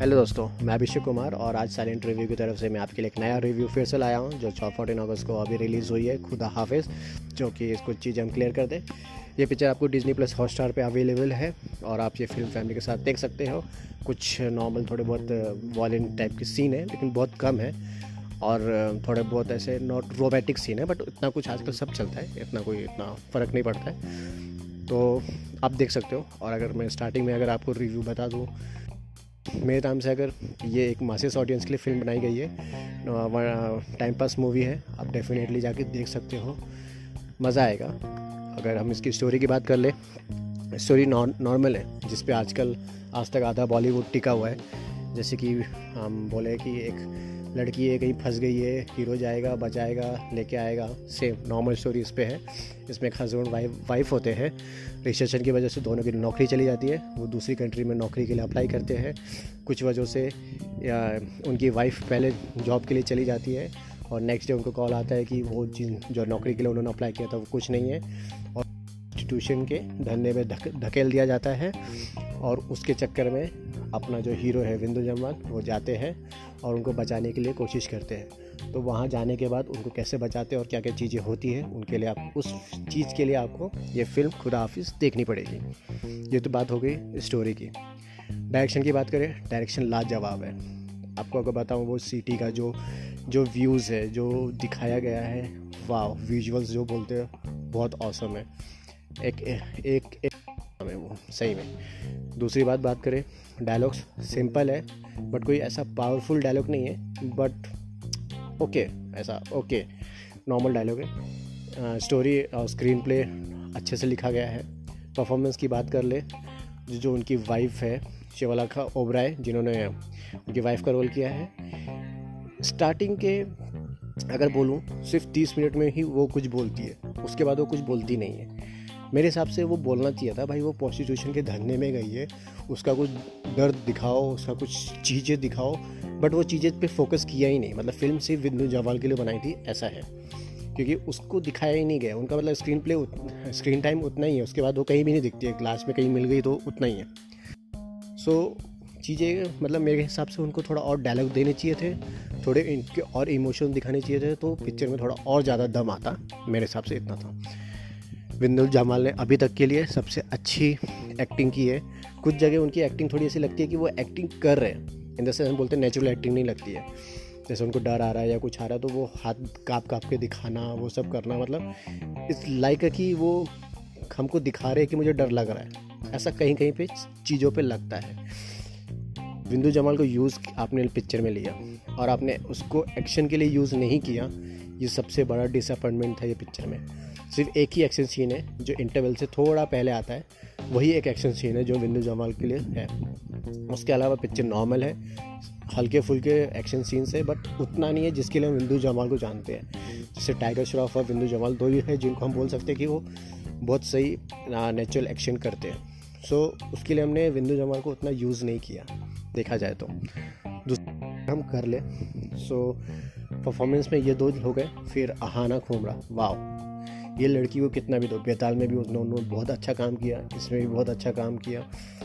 Hello दोस्तों, मैं अभिषेक कुमार और आज साइलेंट रिव्यू की तरफ़ से मैं आपके लिए एक नया रिव्यू फिर से लाया हूँ, जो चौ फोर्टीन अगस्त को अभी रिलीज़ हुई है, खुदा हाफिज़, जो कि कुछ चीज़ें हम क्लियर कर दें। ये पिक्चर आपको डिजनी प्लस हॉटस्टार पे अवेलेबल है और आप ये फ़िल्म फैमिली के साथ देख सकते हो। कुछ नॉर्मल थोड़े बहुत वॉलिन टाइप के सीन है, लेकिन बहुत कम है और थोड़े बहुत ऐसे नॉट रोमेटिक सीन है बट इतना कुछ आजकल सब चलता है, इतना कोई, इतना फ़र्क नहीं पड़ता है। तो आप देख सकते हो और अगर मैं स्टार्टिंग में अगर आपको रिव्यू बता दूँ मेरे नाम से अगर ये एक मासिस ऑडियंस के लिए फ़िल्म बनाई गई है टाइम पास मूवी है, आप डेफिनेटली जाके देख सकते हो। मज़ा आएगा। अगर हम इसकी स्टोरी की बात कर ले स्टोरी नॉर्मल है, जिस पे आजकल, आज तक आधा बॉलीवुड टिका हुआ है। जैसे कि हम बोले कि एक लड़की है, कहीं फंस गई है हीरो जाएगा, बचाएगा, लेके आएगा। सेम नॉर्मल स्टोरी इस पर है। इसमें हस्बैंड वाइफ वाइफ होते हैं। रिसेशन की वजह से दोनों की नौकरी चली जाती है। वो दूसरी कंट्री में नौकरी के लिए अप्लाई करते हैं। कुछ वजहों से, या, उनकी वाइफ पहले जॉब के लिए चली जाती है और नेक्स्ट डे उनको कॉल आता है कि वो जिन, जो नौकरी के लिए उन्होंने अप्लाई किया था, वो कुछ नहीं है। और इंस्टीट्यूशन के धरने में धकेल दिया जाता है। और उसके चक्कर में अपना जो हीरो है, विंदु जम्वाल वो जाते हैं। और उनको बचाने के लिए कोशिश करते हैं। तो वहाँ जाने के बाद उनको कैसे बचाते हैं और क्या क्या चीज़ें होती हैं उनके लिए आप उस चीज़ के लिए आपको ये फ़िल्म खुदा हाफिज़ देखनी पड़ेगी। ये तो बात हो गई स्टोरी की। डायरेक्शन की बात करें डायरेक्शन लाजवाब है। आपको अगर बताऊँ वो सिटी का जो जो व्यूज़ है जो दिखाया गया है वाह विजुअल्स जो बोलते हैं बहुत औसम है। एक एक एक, एक है वो, सही में। दूसरी बात बात करें डायलॉग्स सिंपल है बट कोई ऐसा पावरफुल डायलॉग नहीं है बट ओके ऐसा ओके नॉर्मल डायलॉग है। स्टोरी और स्क्रीन प्ले अच्छे से लिखा गया है। परफॉर्मेंस की बात कर ले, जो उनकी वाइफ है, शिवलाखा ओबराय, जिन्होंने उनकी वाइफ का रोल किया है। स्टार्टिंग के, अगर बोलूँ, सिर्फ़ तीस मिनट में ही वो कुछ बोलती है, उसके बाद वो कुछ बोलती नहीं है। मेरे हिसाब से वो बोलना चाहिए था भाई वो प्रोस्टिट्यूशन के धरने में गई है उसका कुछ दर्द दिखाओ उसका कुछ चीज़ें दिखाओ बट वो चीज़ें पे फोकस किया ही नहीं। मतलब फ़िल्म सिर्फ़ विद्यु जवाल के लिए बनाई थी ऐसा है। क्योंकि उसको दिखाया ही नहीं गया। उनका मतलब स्क्रीन प्ले स्क्रीन टाइम उतना ही है। उसके बाद वो कहीं भी नहीं दिखती है। क्लास में कहीं मिल गई तो उतना ही है। सो so, चीज़ें मतलब मेरे हिसाब से उनको थोड़ा और डायलॉग देने चाहिए थे। थोड़े इनके और इमोशन दिखाने चाहिए थे। तो पिक्चर में थोड़ा और ज़्यादा दम आता मेरे हिसाब से इतना था। विंदुल जामाल ने अभी तक के लिए सबसे अच्छी एक्टिंग की है। कुछ जगह उनकी एक्टिंग थोड़ी ऐसी लगती है कि वो एक्टिंग कर रहे हैं। इन द सेंस बोलते हैं नेचुरल एक्टिंग नहीं लगती है। जैसे उनको डर आ रहा है या कुछ आ रहा है तो वो हाथ काँप काँप के दिखाना, वो सब करना मतलब इस लाइक कि वो हमको दिखा रहे हैं कि मुझे डर लग रहा है। ऐसा कहीं कहीं पे चीज़ों पे लगता है। बिंदु जमाल को यूज़ आपने पिक्चर में लिया और आपने उसको एक्शन के लिए यूज़ नहीं किया। ये सबसे बड़ा डिसअपॉइंटमेंट था ये पिक्चर में। सिर्फ़ एक ही एक्शन सीन है जो इंटरवल से थोड़ा पहले आता है वही एक एक्शन सीन है जो बिंदु जमाल के लिए है। उसके अलावा पिक्चर नॉर्मल है हल्के फुल्के एक्शन सीन्स है बट उतना नहीं है जिसके लिए हम बिंदु जमाल को जानते हैं। जैसे टाइगर श्रॉफ और बिंदु जमाल दो ही है जिनको हम बोल सकते हैं कि वो बहुत सही नेचुरल एक्शन करते हैं। सो so, उसके लिए हमने बिंदु जमाल को उतना यूज़ नहीं किया देखा जाए तो। दूसरा हम कर ले। सो so, परफॉर्मेंस में ये दो हो गए फिर अहाना खोमरा वाह ये लड़की को कितना भी दो बेताल में भी उन्होंने बहुत अच्छा काम किया इसमें भी बहुत अच्छा काम किया।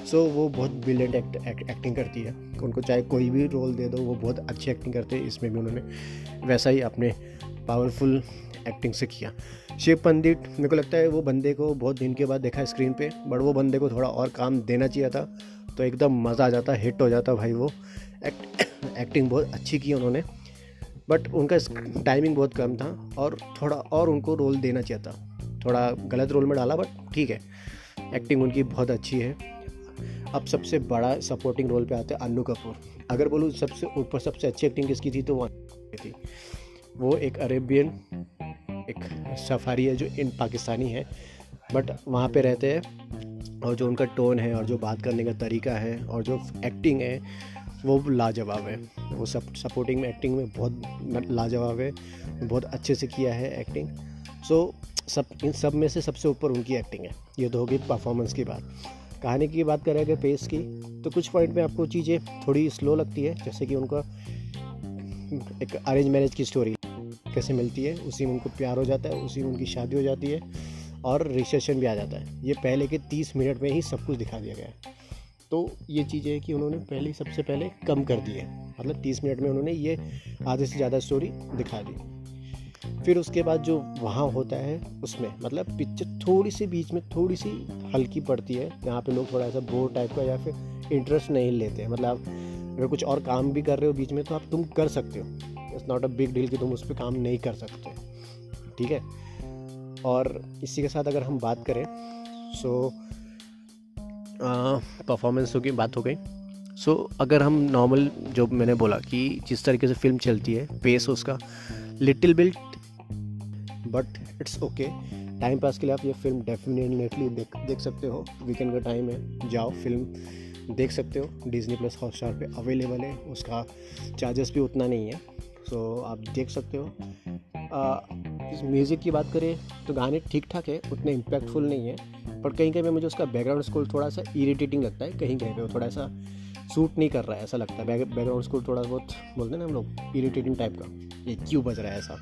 सो so, वो बहुत ब्रिलियंट एक्ट, एक्ट, एक्टिंग करती है। उनको चाहे कोई भी रोल दे दो वो बहुत अच्छी एक्टिंग करते हैं इसमें भी उन्होंने वैसा ही अपने पावरफुल एक्टिंग से किया। शिव पंडित मेरे को लगता है वो बंदे को बहुत दिन के बाद देखा स्क्रीन पे बट वो बंदे को थोड़ा और काम देना चाहिए था तो एकदम मज़ा आ जाता हिट हो जाता भाई वो। एक्ट एक्टिंग बहुत अच्छी की उन्होंने। बट उनका टाइमिंग बहुत कम था और थोड़ा और उनको रोल देना चाहिए था। थोड़ा गलत रोल में डाला बट ठीक है। एक्टिंग उनकी बहुत अच्छी है। अब सबसे बड़ा सपोर्टिंग रोल पे आते हैं अन्नू कपूर। अगर बोलूँ सबसे ऊपर सबसे अच्छी एक्टिंग किसकी थी तो वो थी। वो एक अरेबियन, एक सफारी है जो इन पाकिस्तानी है बट वहाँ पे रहते हैं और जो उनका टोन है और जो बात करने का तरीका है और जो एक्टिंग है वो लाजवाब है। वो सब सपोर्टिंग में एक्टिंग में बहुत लाजवाब है। बहुत अच्छे से किया है एक्टिंग सो सब, इन सब में से सबसे ऊपर उनकी एक्टिंग है। ये तो होगी परफॉर्मेंस की बात। कहानी की बात करें अगर पेस की तो कुछ पॉइंट में आपको चीज़ें थोड़ी स्लो लगती है। जैसे कि उनका एक अरेंज मैरिज की स्टोरी कैसे मिलती है, उसी में उनको प्यार हो जाता है, उसी में उनकी शादी हो जाती है और रिसेशन भी आ जाता है। ये पहले के तीस मिनट में ही सब कुछ दिखा दिया गया है। तो ये चीज़ है कि उन्होंने पहले, सबसे पहले कम कर दी है। मतलब तीस मिनट में उन्होंने ये आधे से ज़्यादा स्टोरी दिखा दी। फिर उसके बाद जो वहाँ होता है, उसमें मतलब पिक्चर थोड़ी सी बीच में थोड़ी सी हल्की पड़ती है। जहाँ पे लोग थोड़ा सा बोर टाइप का या फिर इंटरेस्ट नहीं लेते हैं। मतलब आप अगर कुछ और काम भी कर रहे हो बीच में तो आप तुम कर सकते हो। It's not a big deal कि तुम उस पर काम नहीं कर सकते। ठीक है? और इसी के साथ अगर हम बात करें सो परफॉर्मेंस की बात हो गई। सो so, अगर हम नॉर्मल जो मैंने बोला कि जिस तरीके से फ़िल्म चलती है पेस उसका little bit but it's okay time pass के लिए आप ये फ़िल्म डेफिनेटली देख देख सकते हो। वीकेंड का टाइम है जाओ फ़िल्म देख सकते हो। डिजनी प्लस हॉटस्टार पे अवेलेबल है उसका चार्जेस भी उतना नहीं है। सो so, आप देख सकते हो। म्यूज़िक की बात करें तो गाने ठीक ठाक है उतने इम्पैक्टफुल नहीं है। पर कहीं कहीं पे मुझे उसका बैकग्राउंड स्कोर थोड़ा सा इरीटेटिंग लगता है कहीं कहीं पे वो थोड़ा सा सूट नहीं कर रहा है ऐसा लगता है। बैकग्राउंड स्कोर थोड़ा बहुत बोलते हैं ना हम लोग इरीटेटिंग टाइप का। ये क्यों बज रहा है ऐसा?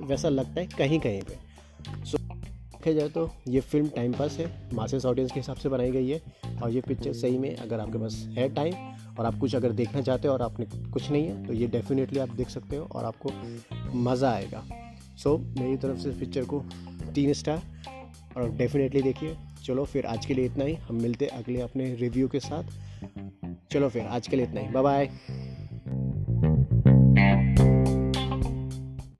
वैसा लगता है कहीं कहीं पर सो देखा जाए तो ये फ़िल्म टाइम पास है मासेस ऑडियंस के हिसाब से बनाई गई है और ये पिक्चर सही में अगर आपके पास है टाइम और आप कुछ अगर देखना चाहते हो और आपने कुछ नहीं है तो ये डेफिनेटली आप देख सकते हो और आपको मज़ा आएगा। सो so, मेरी तरफ़ से पिक्चर को तीन स्टार और डेफिनेटली देखिए चलो फिर आज के लिए इतना ही। हम मिलते अगले अपने रिव्यू के साथ। चलो फिर, आज के लिए इतना ही। Bye bye